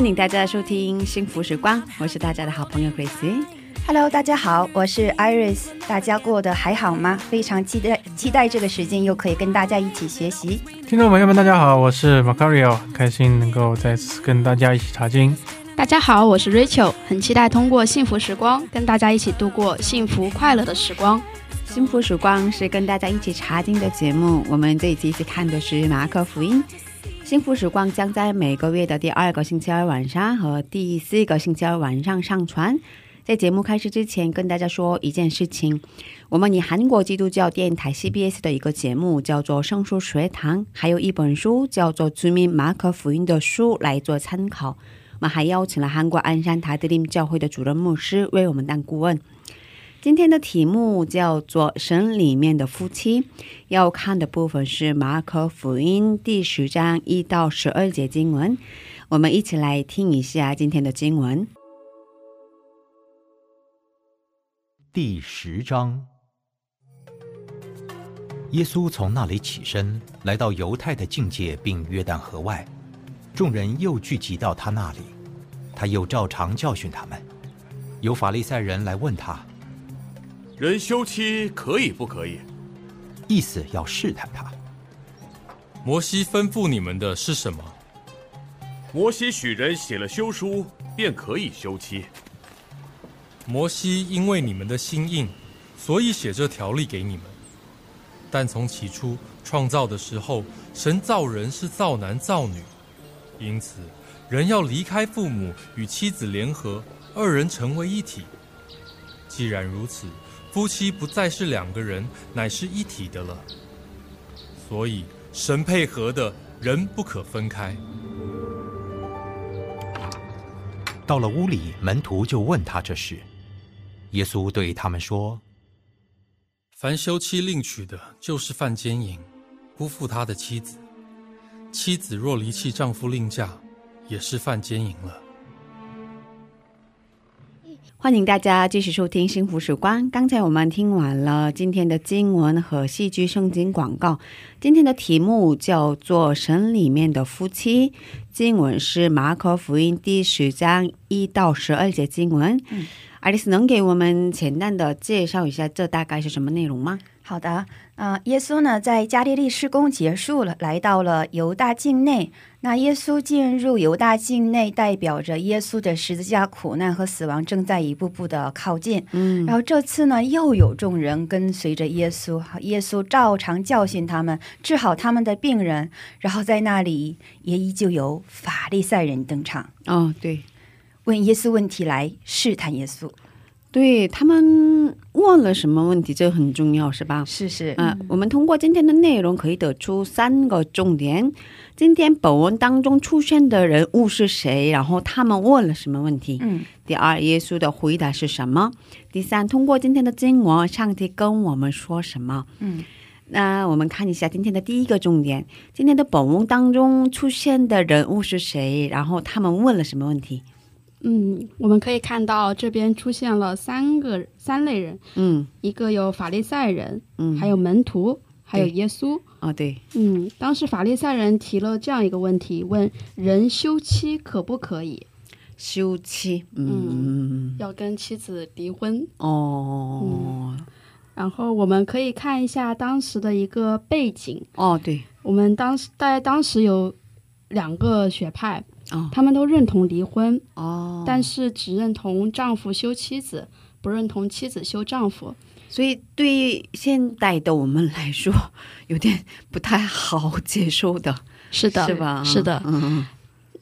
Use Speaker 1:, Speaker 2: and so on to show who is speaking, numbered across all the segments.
Speaker 1: 欢迎大家收听幸福时光，我是大家的好朋友 Grace。
Speaker 2: Hello，大家好，我是 Iris，大家过得还好吗？非常期待期待这个时间又可以跟大家一起学习。
Speaker 3: 听众朋友们，大家好，我是 Macario，开心能够再次跟大家一起查经。
Speaker 4: 大家好，我是 Rachel，很期待通过幸福时光跟大家一起度过幸福快乐的时光。
Speaker 1: 幸福时光是跟大家一起查经的节目，我们这一期一起看的是马可福音。幸福时光将在每个月的第二个星期二晚上和第四个星期二晚上上传。在节目开始之前，跟大家说一件事情：我们以韩国基督教电台 CBS 的一个节目叫做《圣书学堂》，还有一本书叫做《주민马可福音》的书来做参考。我们还邀请了韩国鞍山塔德林教会的主任牧师为我们当顾问。今天的题目叫做“神里面的夫妻”，要看的部分是马可福音第十章一到十二节经文。我们一起来听一下今天的经文。
Speaker 5: 第十章，耶稣从那里起身，来到犹太的境界，并约旦河外，众人又聚集到他那里，他又照常教训他们。有法利赛人来问他，
Speaker 6: 人休妻可以不可以？
Speaker 5: 意思要试探他。
Speaker 7: 摩西吩咐你们的是什么？
Speaker 6: 摩西许人写了休书，便可以休妻。
Speaker 7: 摩西因为你们的心硬，所以写这条例给你们。但从起初创造的时候，神造人是造男造女，因此人要离开父母，与妻子联合，二人成为一体。既然如此，夫妻不再是两个人，乃是一体的了。所以神配合的人不可分开。
Speaker 5: 到了屋里，门徒就问他这事。耶稣对他们说
Speaker 7: 凡休妻另娶的，就是犯奸淫，辜负他的妻子；妻子若离弃丈夫另嫁，也是犯奸淫了。
Speaker 1: 欢迎大家继续收听幸福时光。刚才我们听完了今天的经文和戏剧圣经广告。今天的题目叫做“神里面的夫妻”，经文是马可福音第十章一到十二节经文。嗯，爱丽丝能给我们简单的介绍一下这大概是什么内容吗？
Speaker 2: 好的，呃，耶稣呢在加利利施工结束了，来到了犹大境内。那耶稣进入犹大境内，代表着耶稣的十字架苦难和死亡正在一步步的靠近。
Speaker 1: 嗯
Speaker 2: 然后这次呢，又有众人跟随着耶稣，耶稣照常教训他们，治好他们的病人。然后在那里也依旧有法利赛人登场，
Speaker 1: 哦，对，
Speaker 2: 问耶稣问题来试探耶稣。
Speaker 1: 对他们问了什么问题，这很重要，是吧？
Speaker 2: 是是，
Speaker 1: 嗯、我们通过今天的内容可以得出三个重点。今天本文当中出现的人物是谁？然后他们问了什么问题？
Speaker 2: 嗯，
Speaker 1: 第二，耶稣的回答是什么？第三，通过今天的经文，上帝跟我们说什么？
Speaker 2: 嗯，
Speaker 1: 那我们看一下今天的第一个重点。今天的本文当中出现的人物是谁？然后他们问了什么问题？
Speaker 4: 嗯，我们可以看到这边出现了三个三类人，
Speaker 1: 嗯。
Speaker 4: 一个有法利赛人，
Speaker 1: 嗯，
Speaker 4: 还有门徒，还有耶稣。
Speaker 1: 哦，对，
Speaker 4: 嗯，当时法利赛人提了这样一个问题，问人休妻可不可以？
Speaker 1: 休妻，嗯，
Speaker 4: 要跟妻子离婚。
Speaker 1: 哦，
Speaker 4: 然后我们可以看一下当时的一个背景，
Speaker 1: 哦，对，
Speaker 4: 我们当时在当时有两个学派，
Speaker 1: 哦，
Speaker 4: 他们都认同离婚，
Speaker 1: 哦，
Speaker 4: 但是只认同丈夫休妻子，不认同妻子休丈夫。
Speaker 1: 所以对现代的我们来说，有点不太好接受的，
Speaker 4: 是的，
Speaker 1: 是吧？
Speaker 4: 是的，
Speaker 1: 嗯嗯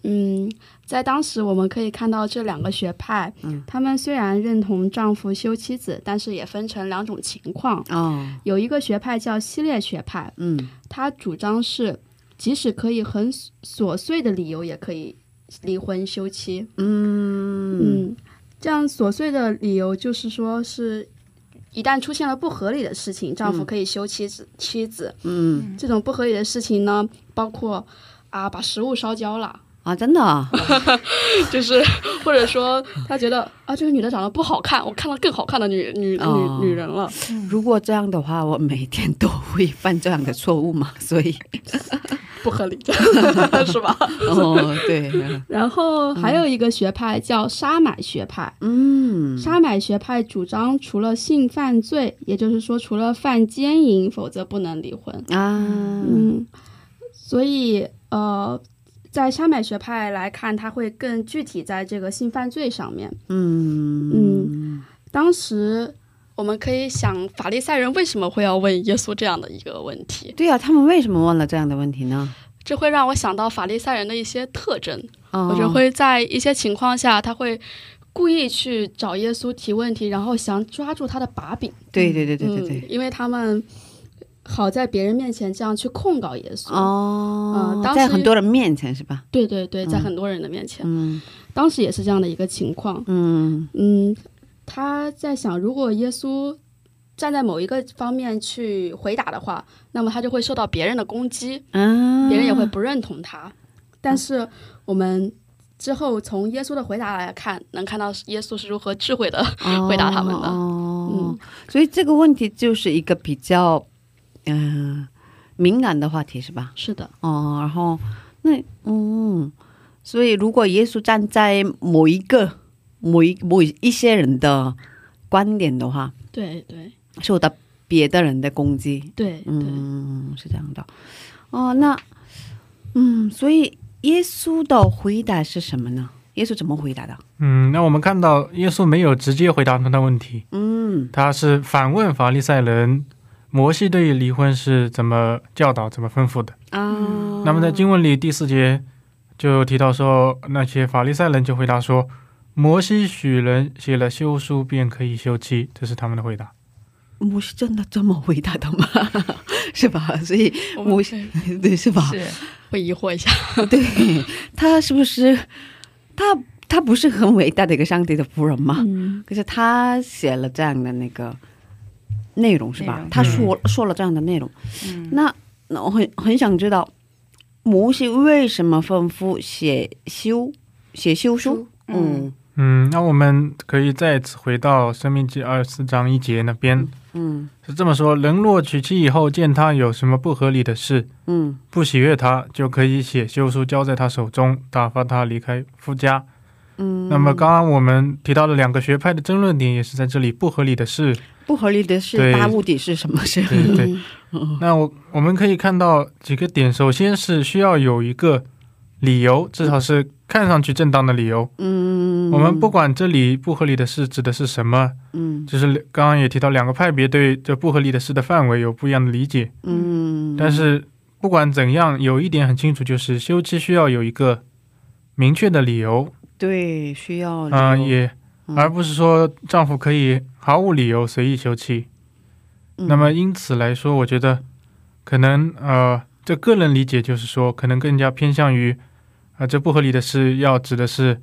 Speaker 4: 嗯，在当时我们可以看到这两个学派，
Speaker 1: 嗯。
Speaker 4: 他们虽然认同丈夫休妻子，但是也分成两种情况。
Speaker 1: 哦，
Speaker 4: 有一个学派叫系列学派，
Speaker 1: 嗯。
Speaker 4: 他主张是即使可以很琐碎的理由，也可以离婚休妻。
Speaker 1: 嗯
Speaker 4: 嗯，这样琐碎的理由就是说是。一旦出现了不合理的事情，丈夫可以休妻子。妻子
Speaker 1: 嗯
Speaker 4: 这种不合理的事情呢，包括啊把食物烧焦了，
Speaker 1: 啊，真的啊，
Speaker 4: 就是或者说他觉得啊这个女的长得不好看，我看到更好看的女女
Speaker 1: 哦。
Speaker 4: 女女人了。
Speaker 1: 如果这样的话，我每天都会犯这样的错误嘛，所以。
Speaker 4: 不合理，是吧？
Speaker 1: 哦，对，
Speaker 4: 然后还有一个学派叫沙买学派，
Speaker 1: 嗯。
Speaker 4: 沙买学派主张除了性犯罪，也就是说除了犯奸淫，否则不能离婚。
Speaker 1: 啊，
Speaker 4: 嗯，所以呃，在沙买学派来看，它会更具体在这个性犯罪上面。
Speaker 1: 嗯
Speaker 4: 嗯当时我们可以想，法利赛人为什么会要问耶稣这样的一个问题？
Speaker 1: 对啊，他们为什么问了这样的问题呢？
Speaker 4: 这会让我想到法利赛人的一些特征。
Speaker 1: 哦
Speaker 4: 我觉得会在一些情况下，他会故意去找耶稣提问题，然后想抓住他的把柄。
Speaker 1: 对对对对对
Speaker 4: 嗯
Speaker 1: 对，，
Speaker 4: 因为他们好在别人面前这样去控告耶稣。
Speaker 1: 哦
Speaker 4: 嗯，当时
Speaker 1: 在很多人面前是吧？
Speaker 4: 对对对，在
Speaker 1: 嗯
Speaker 4: 很多人的面前，
Speaker 1: 嗯
Speaker 4: 当时也是这样的一个情况。
Speaker 1: 嗯
Speaker 4: 嗯，他在想，如果耶稣站在某一个方面去回答的话，那么他就会受到别人的攻击，
Speaker 1: 嗯，
Speaker 4: 别人也会不认同他。但是我们之后从耶稣的回答来看，能看到耶稣是如何智慧的回答他们的。
Speaker 1: 哦
Speaker 4: 嗯，
Speaker 1: 所以这个问题就是一个比较嗯、敏感的话题是吧？
Speaker 4: 是的，
Speaker 1: 哦，然后那嗯，所以如果耶稣站在某一个某一某一些人的观点的话，
Speaker 4: 对对
Speaker 1: 受到别的人的攻击，
Speaker 4: 对对，
Speaker 1: 嗯，是这样的。哦，那嗯，所以耶稣的回答是什么呢？耶稣怎么回答的？
Speaker 3: 嗯，那我们看到耶稣没有直接回答他的问题，
Speaker 1: 嗯
Speaker 3: 他是反问法利赛人，摩西对于离婚是怎么教导、怎么吩咐的。
Speaker 1: 啊，
Speaker 3: 那么在经文里第四节就提到说，那些法利赛人就回答说，摩西许人写了休书便可以休妻，这是他们的回答。
Speaker 1: 摩西真的这么回答的吗？是吧？所以
Speaker 4: 我
Speaker 1: 摩
Speaker 4: 们
Speaker 1: 西对是吧？
Speaker 2: 是
Speaker 4: 会疑惑一下。
Speaker 1: 对他是不是他他不是很伟大的一个上帝的仆人吗？
Speaker 4: 嗯，
Speaker 1: 可是他写了这样的那个内容是吧？他说、说了这样的内容，
Speaker 2: 嗯。
Speaker 1: 那那我很很想知道，摩西为什么吩咐写休写休书？嗯。
Speaker 3: 嗯，那我们可以再次回到《生命记》二十四章一节那边，
Speaker 1: 嗯。
Speaker 3: 是这么说：人若娶妻以后见他有什么不合理的事，
Speaker 1: 嗯。
Speaker 3: 不喜悦他，就可以写休书交在他手中，打发他离开夫家。
Speaker 1: 嗯。
Speaker 3: 那么刚刚我们提到的两个学派的争论点也是在这里，不合理的事。
Speaker 1: 不合理的是
Speaker 3: 对
Speaker 1: 大目的是什么事？
Speaker 3: 对对。那我我们可以看到几个点，首先是需要有一个理由，至少是看上去正当的理由。
Speaker 1: 嗯，
Speaker 3: 我们不管这里不合理的事指的是什么，
Speaker 1: 嗯
Speaker 3: 就是刚刚也提到两个派别对这不合理的事的范围有不一样的理解。
Speaker 1: 嗯，
Speaker 3: 但是不管怎样，有一点很清楚，就是休妻需要有一个明确的理由，
Speaker 1: 对需要
Speaker 3: 啊、
Speaker 1: 留
Speaker 3: 也
Speaker 1: 嗯
Speaker 3: 而不是说丈夫可以毫无理由随意休妻。
Speaker 1: 嗯
Speaker 3: 那么因此来说，我觉得可能呃，这个人理解就是说，可能更加偏向于啊、这不合理的是要指的是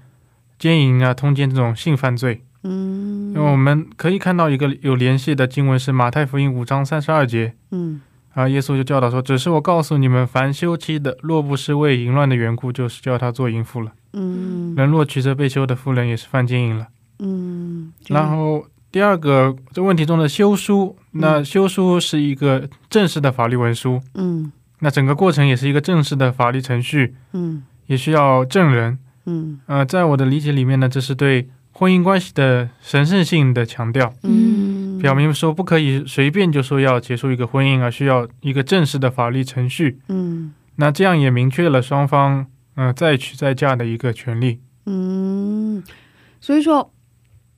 Speaker 3: 奸淫啊、通奸这种性犯罪。
Speaker 1: 嗯，
Speaker 3: 因为我们可以看到一个有联系的经文是马太福音五章三十二节
Speaker 1: 嗯
Speaker 3: 啊，耶稣就教导说：“只是我告诉你们，凡休妻的，若不是为淫乱的缘故，就是叫他做淫妇了。
Speaker 1: 嗯
Speaker 3: 人若娶这被休的妇人，也是犯奸淫了。
Speaker 1: 嗯，
Speaker 3: 然后第二个这问题中的休书，那休书是一个正式的法律文书，
Speaker 1: 嗯
Speaker 3: 那整个过程也是一个正式的法律程序，
Speaker 1: 嗯
Speaker 3: 也需要证人。
Speaker 1: 嗯
Speaker 3: 呃，在我的理解里面呢，这是对婚姻关系的神圣性的强调。
Speaker 1: 嗯，
Speaker 3: 表明说不可以随便就说要结束一个婚姻，而需要一个正式的法律程序。
Speaker 1: 嗯
Speaker 3: 那这样也明确了双方呃再娶再嫁的一个权利。
Speaker 1: 嗯，所以说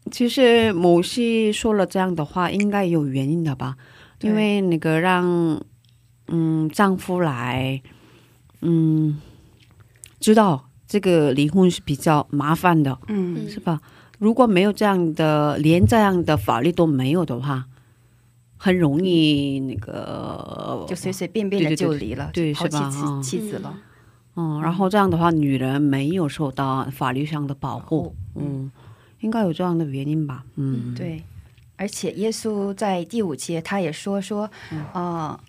Speaker 1: 其实某些说了这样的话，应该有原因的吧？因为那个让嗯丈夫来嗯知道这个离婚是比较麻烦的，
Speaker 2: 嗯
Speaker 1: 是吧？如果没有这样的，连这样的法律都没有的话，很容易那个
Speaker 2: 就随随便便的就离了，
Speaker 1: 对是吧
Speaker 2: 妻子了。
Speaker 1: 嗯，然后这样的话，女人没有受到法律上的保护，嗯，应该有这样的原因吧？嗯，
Speaker 2: 对，而且耶稣在第五节他也说说，呃，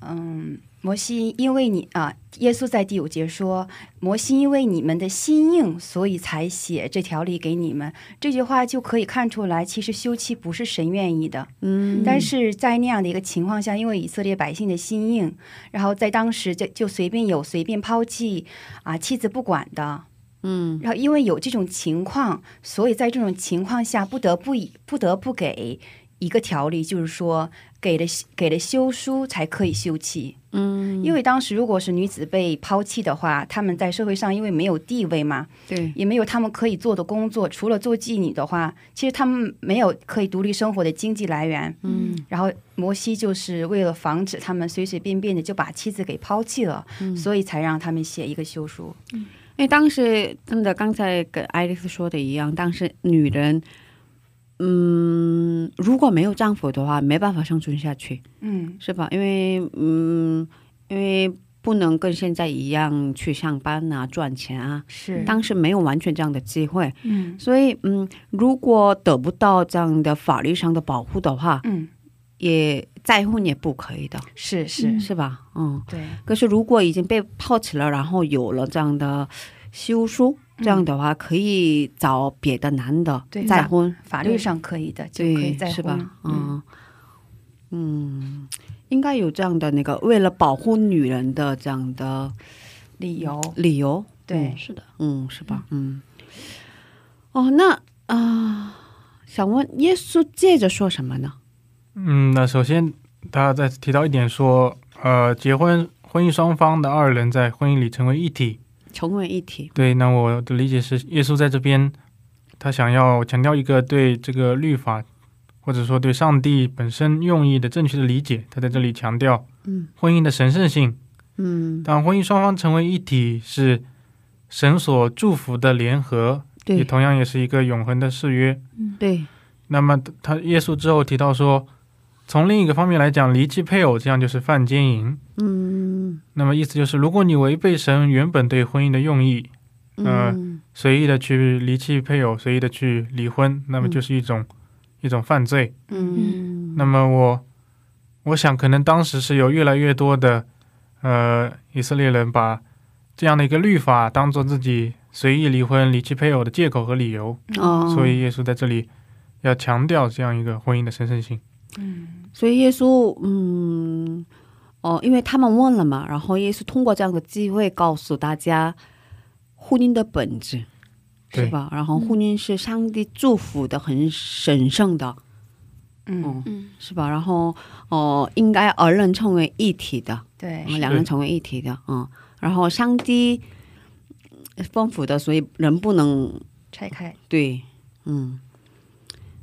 Speaker 2: 嗯，摩西因为你啊、耶稣在第五节说，摩西因为你们的心硬，所以才写这条例给你们。这句话就可以看出来，其实休妻不是神愿意的。
Speaker 1: 嗯，
Speaker 2: 但是在那样的一个情况下，因为以色列百姓的心硬，然后在当时就就随便有随便抛弃啊妻子不管的，
Speaker 1: 嗯
Speaker 2: 然后因为有这种情况，所以在这种情况下不得不以不得不给一个条例，就是说给了给了休书才可以休妻。
Speaker 1: 嗯，
Speaker 2: 因为当时如果是女子被抛弃的话，她们在社会上因为没有地位嘛，
Speaker 1: 对，
Speaker 2: 也没有她们可以做的工作，除了做妓女的话，其实她们没有可以独立生活的经济来源。
Speaker 1: 嗯
Speaker 2: 然后摩西就是为了防止他们随随便便的就把妻子给抛弃了，
Speaker 1: 嗯
Speaker 2: 所以才让他们写一个休书。
Speaker 1: 因为当时真的刚才跟爱丽丝说的一样，当时女人，嗯，如果没有丈夫的话，没办法生存下去，
Speaker 2: 嗯。
Speaker 1: 是吧？因为嗯，因为不能跟现在一样去上班啊、赚钱啊，
Speaker 2: 是。
Speaker 1: 当时没有完全这样的机会，
Speaker 2: 嗯。
Speaker 1: 所以嗯，如果得不到这样的法律上的保护的话，
Speaker 2: 嗯
Speaker 1: 也再婚也不可以的，
Speaker 2: 是是、
Speaker 1: 是吧？嗯。
Speaker 2: 对。
Speaker 1: 可是如果已经被抛弃了，然后有了这样的休书，这样的话可以找别的男的
Speaker 2: 对
Speaker 1: 再婚，
Speaker 2: 法律上可以的，就可以
Speaker 1: 对，
Speaker 2: 再婚
Speaker 1: 是吧？
Speaker 2: 嗯
Speaker 1: 嗯。嗯，应该有这样的那个为了保护女人的这样的
Speaker 2: 理由。
Speaker 1: 理由，
Speaker 2: 对。
Speaker 4: 是的，
Speaker 1: 嗯，是吧？嗯。哦，那啊、想问耶稣接着说什么呢？
Speaker 3: 嗯，那首先他再提到一点说，呃，结婚婚姻双方的二人在婚姻里成为一体。
Speaker 1: 成为一体，
Speaker 3: 对，那我的理解是，耶稣在这边他想要强调一个对这个律法，或者说对上帝本身用意的正确的理解。他在这里强调
Speaker 1: 嗯
Speaker 3: 婚姻的神圣性。
Speaker 1: 嗯，
Speaker 3: 当婚姻双方成为一体，是神所祝福的联合，也同样也是一个永恒的誓约。
Speaker 1: 对，
Speaker 3: 那么他耶稣之后提到说，从另一个方面来讲，离弃配偶这样就是犯奸淫。
Speaker 1: 嗯
Speaker 3: 那么意思就是，如果你违背神原本对婚姻的用意，呃
Speaker 1: 嗯
Speaker 3: 随意的去离弃配偶，随意的去离婚，那么就是一种、一种犯罪。
Speaker 1: 嗯，
Speaker 3: 那么我我想，可能当时是有越来越多的呃以色列人把这样的一个律法当做自己随意离婚、离弃配偶的借口和理由，
Speaker 1: 哦，
Speaker 3: 所以耶稣在这里要强调这样一个婚姻的神圣性。
Speaker 2: 嗯。
Speaker 1: 所以耶稣，嗯，哦，因为他们问了嘛，然后耶稣通过这样的机会告诉大家婚姻的本质，是吧？然后婚姻是上帝祝福的，很神圣的，
Speaker 2: 嗯。
Speaker 1: 嗯，
Speaker 4: 嗯。
Speaker 1: 是吧？然后哦、应该二人成为一体的，
Speaker 2: 对。
Speaker 1: 嗯两人成为一体的，嗯，然后上帝丰富的，所以人不能
Speaker 2: 拆开。
Speaker 1: 对，嗯，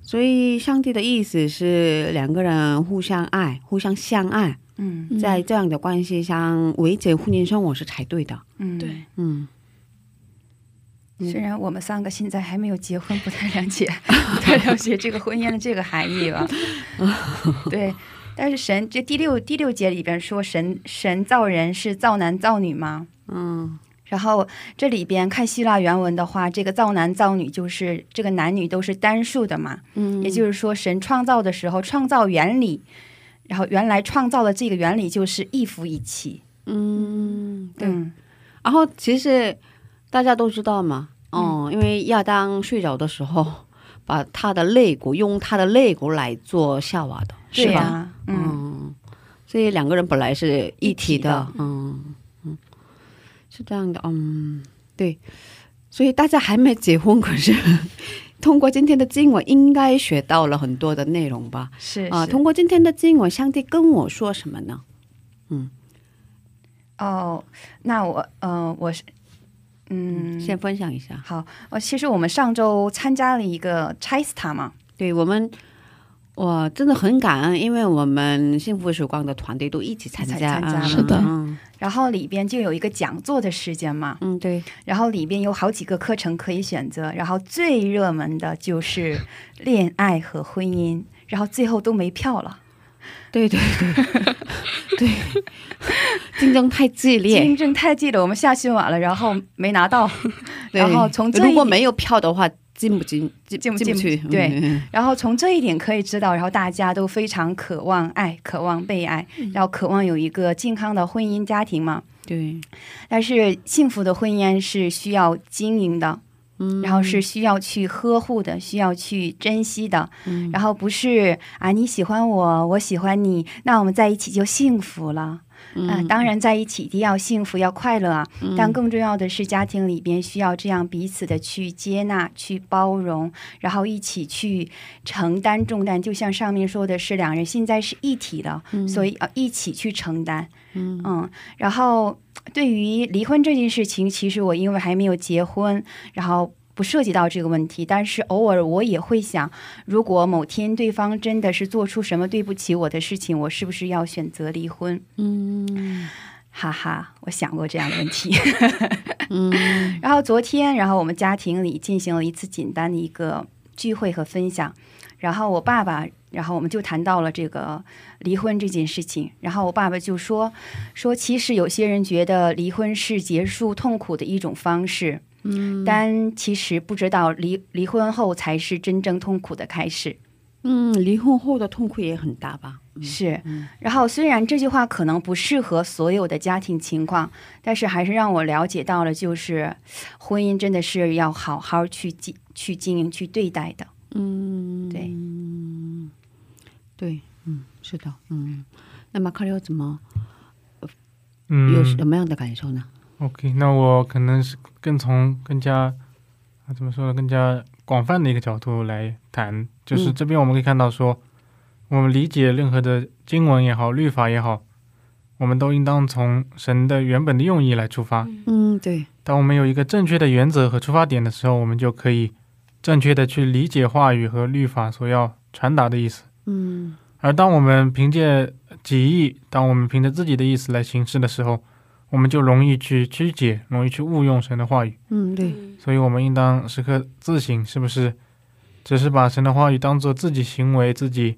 Speaker 1: 所以上帝的意思是两个人互相爱、互相相爱，
Speaker 2: 嗯
Speaker 4: 嗯
Speaker 1: 在这样的关系上维持婚姻生活是才对的。
Speaker 2: 嗯
Speaker 4: 对，
Speaker 1: 嗯，嗯
Speaker 2: 虽然我们三个现在还没有结婚，不太了解，不太了解这个婚姻的这个含义吧。对，但是神这第六第六节里边说神神造人是造男造女吗？
Speaker 1: 嗯
Speaker 2: 然后这里边看希腊原文的话，这个造男造女就是这个男女都是单数的嘛，
Speaker 1: 嗯，
Speaker 2: 也就是说神创造的时候创造原理，然后原来创造的这个原理就是一夫一妻。
Speaker 1: 嗯对。
Speaker 2: 嗯。
Speaker 1: 然后其实大家都知道嘛，哦、因为亚当睡着的时候，把他的肋骨用他的肋骨来做夏娃的，是吧？
Speaker 2: 嗯。
Speaker 1: 嗯，所以两个人本来是一体的，
Speaker 2: 体的。
Speaker 1: 嗯嗯，是这样的，嗯，对，所以大家还没结婚，可是通过今天的经文，应该学到了很多的内容吧？啊、
Speaker 2: 是啊
Speaker 1: 通过今天的经文，上帝跟我说什么呢？
Speaker 2: 嗯哦，那我嗯、呃我是嗯，
Speaker 1: 先分享一下。
Speaker 2: 好，呃，其实我们上周参加了一个 Chaista 嘛，
Speaker 1: 对我们，我真的很感恩，因为我们幸福时光的团队都一起参加，
Speaker 2: 参加了
Speaker 4: 是的。
Speaker 1: 嗯。
Speaker 2: 然后里边就有一个讲座的时间嘛，
Speaker 1: 嗯，对，
Speaker 2: 然后里边有好几个课程可以选择，然后最热门的就是恋爱和婚姻，然后最后都没票了，
Speaker 1: 对对对。对，竞争太激烈。
Speaker 2: 竞。争太激烈，我们下新晚了，然后没拿到，然后从
Speaker 1: 如果没有票的话，进不进进
Speaker 2: 进不
Speaker 1: 进不去？
Speaker 2: 对。
Speaker 1: 嗯
Speaker 2: 然后从这一点可以知道，然后大家都非常渴望爱，渴望被爱，然后渴望有一个健康的婚姻家庭嘛。
Speaker 1: 对，
Speaker 2: 但是幸福的婚姻是需要经营的，
Speaker 1: 嗯。
Speaker 2: 然后是需要去呵护的，需要去珍惜的，
Speaker 1: 嗯。
Speaker 2: 然后不是啊你喜欢我，我喜欢你，那我们在一起就幸福了。啊、当然在一起一定要幸福，要快乐啊。
Speaker 1: 嗯
Speaker 2: 但更重要的是，家庭里边需要这样彼此的去接纳、去包容，然后一起去承担重担。就像上面说的是，两人现在是一体的，所以要一起去承担。
Speaker 1: 嗯
Speaker 2: 然后对于离婚这件事情，其实我因为还没有结婚，然后。不涉及到这个问题，但是偶尔我也会想，如果某天对方真的是做出什么对不起我的事情，我是不是要选择离婚？
Speaker 1: 嗯
Speaker 2: 哈哈，我想过这样的问题。
Speaker 1: 嗯
Speaker 2: 然后昨天，然后我们家庭里进行了一次简单的一个聚会和分享，然后我爸爸，然后我们就谈到了这个离婚这件事情，然后我爸爸就说说，其实有些人觉得离婚是结束痛苦的一种方式，
Speaker 1: 嗯
Speaker 2: 但其实不知道离离婚后才是真正痛苦的开始。
Speaker 1: 嗯，离婚后的痛苦也很大吧？
Speaker 2: 是
Speaker 1: 嗯，
Speaker 2: 然后虽然这句话可能不适合所有的家庭情况，但是还是让我了解到了，就是婚姻真的是要好好去经去经营、去对待的。
Speaker 1: 嗯，
Speaker 2: 对，
Speaker 1: 对，嗯，是的，嗯。那马卡里奥怎么
Speaker 3: 嗯，
Speaker 1: 有什么样的感受呢？
Speaker 3: OK，那我可能是更从更加啊怎么说呢，更加广泛的一个角度来谈，就是
Speaker 1: 嗯
Speaker 3: 这边我们可以看到说，我们理解任何的经文也好，律法也好，我们都应当从神的原本的用意来出发。
Speaker 1: 嗯，对，
Speaker 3: 当我们有一个正确的原则和出发点的时候，我们就可以正确的去理解话语和律法所要传达的意思。
Speaker 1: 嗯
Speaker 3: 而当我们凭借己意，当我们凭着自己的意思来行事的时候，我们就容易去曲解，容易去误用神的话语。
Speaker 1: 嗯，对，
Speaker 3: 所以，我们应当时刻自省，是不是？只是把神的话语当做自己行为、自己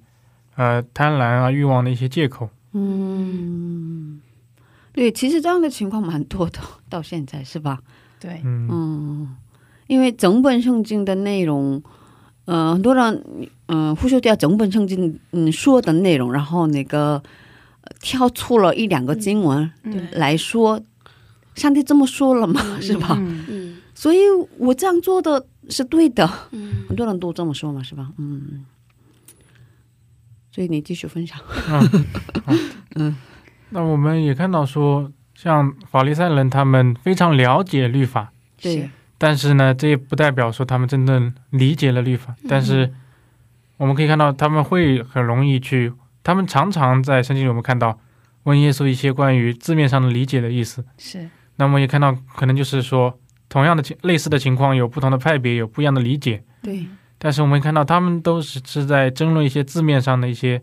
Speaker 3: 呃贪婪啊、欲望的一些借口？
Speaker 1: 嗯，对，其实这样的情况蛮多的，到现在是吧？
Speaker 2: 对，
Speaker 3: 嗯。
Speaker 1: 嗯，因为整本圣经的内容，呃，很多人嗯、呃忽视掉整本圣经嗯说的内容，然后那个呃挑出了一两个经文
Speaker 2: 嗯。
Speaker 1: 来说，上帝这么说了嘛，是吧？
Speaker 2: 嗯。
Speaker 4: 嗯。
Speaker 1: 所以我这样做的是对的，
Speaker 4: 嗯。
Speaker 1: 很多人都这么说嘛，是吧？嗯，所以你继续分享。嗯。
Speaker 3: 那我们也看到说，像法利赛人他们非常了解律法，
Speaker 1: 对，
Speaker 3: 但是呢，这也不代表说他们真正理解了律法。但是我们可以看到，他们会很容易去，他们常常在圣经里我们看到问耶稣一些关于字面上的理解的意思。
Speaker 2: 是
Speaker 3: 那么也看到，可能就是说，同样的情类似的情况，有不同的派别，有不一样的理解。
Speaker 1: 对，
Speaker 3: 但是我们看到，他们都是是在争论一些字面上的一些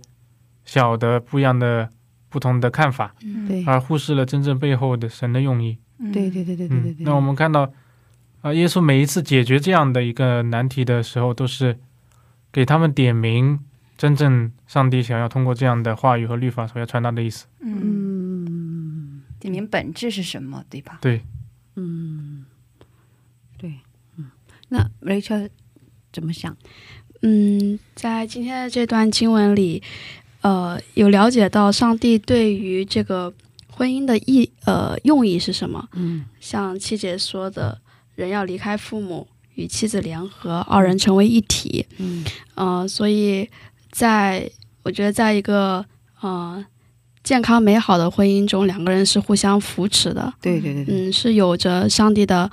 Speaker 3: 小的不一样的不同的看法，
Speaker 1: 对，
Speaker 3: 而忽视了真正背后的神的用意。
Speaker 1: 对，对，对，对，对，对，
Speaker 3: 嗯，
Speaker 1: 对。
Speaker 3: 那我们看到，啊、耶稣每一次解决这样的一个难题的时候，都是给他们点明真正上帝想要通过这样的话语和律法所要传达的意思。
Speaker 2: 嗯，
Speaker 1: 嗯
Speaker 2: 点明本质是什么，对吧？
Speaker 3: 对，
Speaker 1: 嗯，对，嗯，那 Rachel 怎么想？
Speaker 4: 嗯，在今天的这段经文里，呃，有了解到上帝对于这个婚姻的意呃用意是什么？
Speaker 1: 嗯
Speaker 4: 像七姐说的，人要离开父母，与妻子联合，二人成为一体。
Speaker 1: 嗯
Speaker 4: 呃，所以在我觉得，在一个呃健康美好的婚姻中，两个人是互相扶持的。
Speaker 1: 对对对对，
Speaker 4: 嗯，是有着上帝的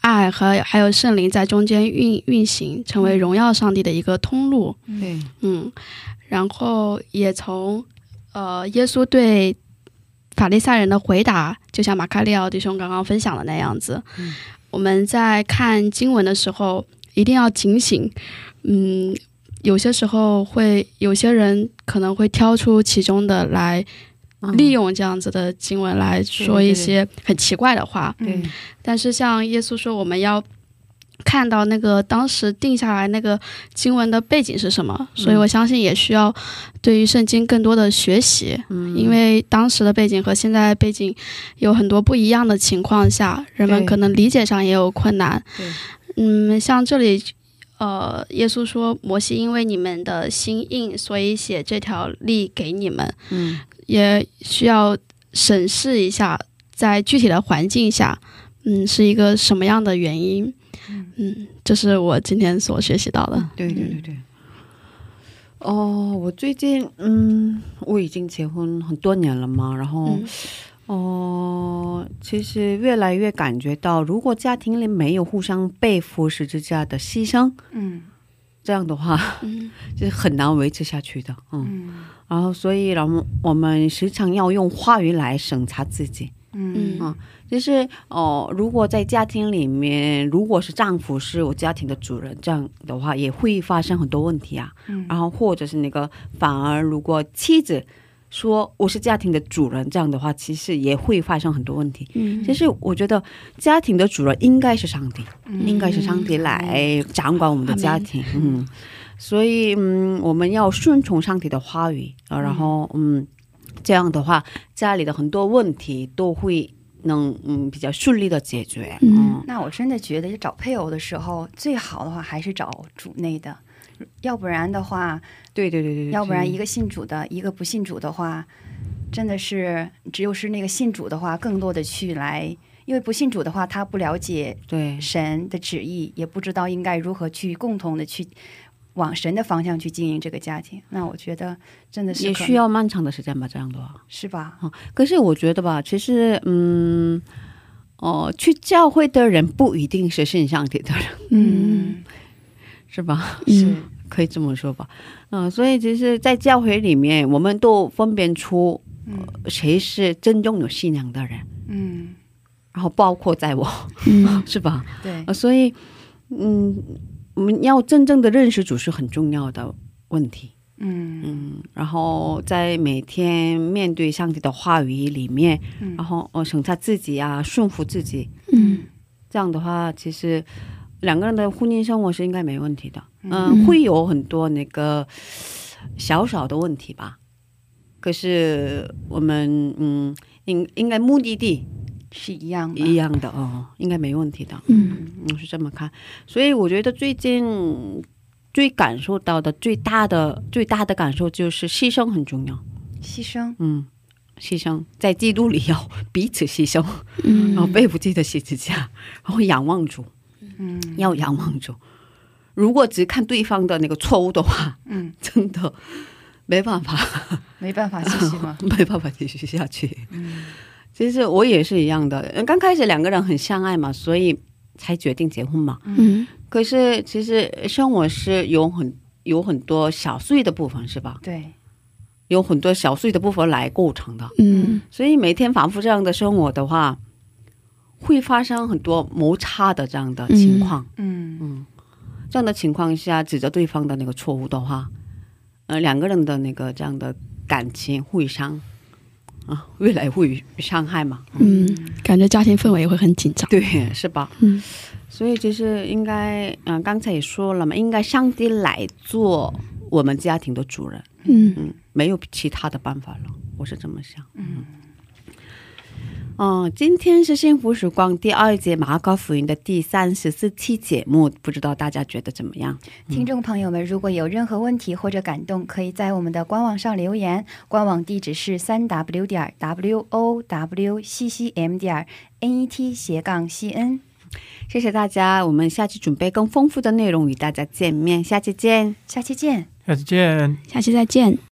Speaker 4: 爱和还有圣灵在中间运运行，成为荣耀上帝的一个通路。
Speaker 1: 对，
Speaker 4: 嗯，然后也从呃耶稣对法利赛人的回答，就像马卡利奥弟兄刚刚分享的那样子。我们在看经文的时候一定要警醒。嗯，有些时候会有些人可能会挑出其中的来。利用这样子的经文来说一些很奇怪的话，
Speaker 2: 对。
Speaker 4: 但是像耶稣说，我们要看到那个当时定下来那个经文的背景是什么，所以我相信也需要对于圣经更多的学习，因为当时的背景和现在背景有很多不一样的情况下，人们可能理解上也有困难。嗯，像这里，呃，耶稣说，摩西因为你们的心硬，所以写这条例给你们。嗯。也需要审视一下，在具体的环境下，嗯，是一个什么样的原因？嗯，这是我今天所学习到的。
Speaker 1: 对对对对。哦，我最近，嗯，我已经结婚很多年了嘛，然后，哦，其实越来越感觉到，如果家庭里没有互相背负十字架的牺牲，嗯，这样的话，嗯，就 是很难维持下去的，嗯。然后，所以，然后我们时常要用话语来审查自己。嗯啊，就是哦，如果在家庭里面，如果是丈夫是我家庭的主人，这样的话也会发生很多问题啊。嗯，然后或者是那个，反而如果妻子说我是家庭的主人，这样的话，其实也会发生很多问题。嗯，其实我觉得家庭的主人应该是上帝，应该是上帝来掌管我们的家庭。嗯。所以，嗯，我们要顺从上帝的话语啊，然后，嗯，这样的话，家里的很多问题都会能，嗯，比较顺利的解决。
Speaker 2: 嗯，那我真的觉得，找配偶的时候，最好的话还是找主内的，要不然的话，
Speaker 1: 对对对对，
Speaker 2: 要不然一个信主的，一个不信主的话，真的是只有是那个信主的话，更多的去来，因为不信主的话，他不了解对。神的旨意，也不知道应该如何去共同的去。往神的方向去经营这个家庭，那我觉得真的是
Speaker 1: 也需要漫长的时间吧，这样的
Speaker 2: 是吧？
Speaker 1: 可是我觉得吧，其实嗯，哦，去教会的人不一定是信上帝的人，嗯，是吧？是。可以这么说吧？嗯，所以其实，在教会里面，我们都分辨出谁是真正有信仰的人，嗯，然后包括在我，嗯，是吧？对，所以嗯。我们要真正的认识主是很重要的问题，嗯。嗯，然后在每天面对上帝的话语里面，然后哦审查自己啊，顺服自己，嗯，这样的话，其实两个人的婚姻生活是应该没问题的，嗯，会有很多那个小小的问题吧，可是我们嗯应应该目的地。
Speaker 2: 是一样
Speaker 1: 一样的。哦，应该没问题的。嗯，我是这么看，所以我觉得最近最感受到的最大的最大的感受就是牺牲很重要。
Speaker 2: 牺牲，
Speaker 1: 嗯，牺牲在基督里要彼此牺牲，嗯，然后背负自己的十字架，然后仰望主，嗯，要仰望主。如果只看对方的那个错误的话，嗯，真的没办法，
Speaker 2: 没办法继续吗？
Speaker 1: 没办法继续下去。嗯。其实我也是一样的，刚开始两个人很相爱嘛，所以才决定结婚嘛。嗯，可是其实生活是有很有很多小碎的部分，是吧？
Speaker 2: 对，
Speaker 1: 有很多小碎的部分来构成的。嗯，所以每天反复这样的生活的话，会发生很多摩擦的这样的情况。嗯嗯，这样的情况下指责对方的那个错误的话，呃，两个人的那个这样的感情互相。啊，未来会伤害嘛？
Speaker 4: 嗯，感觉家庭氛围也会很紧张，
Speaker 1: 对，是吧？嗯，所以就是应该，嗯，刚才也说了嘛，应该上帝来做我们家庭的主人。嗯嗯，没有其他的办法了，我是这么想。嗯。嗯，今天是幸福时光第二节马可福音的第三十四期节目，不知道大家觉得怎么样？
Speaker 2: 听众朋友们，如果有任何问题或者感动，可以在我们的官网上留言，官网地址是三 w 点 w o w c c m 点 n e t 斜杠 c n。
Speaker 1: 谢谢大家，我们下期准备更丰富的内容与大家见面，下期见，
Speaker 2: 下期见，
Speaker 3: 下期见，
Speaker 4: 下期再见。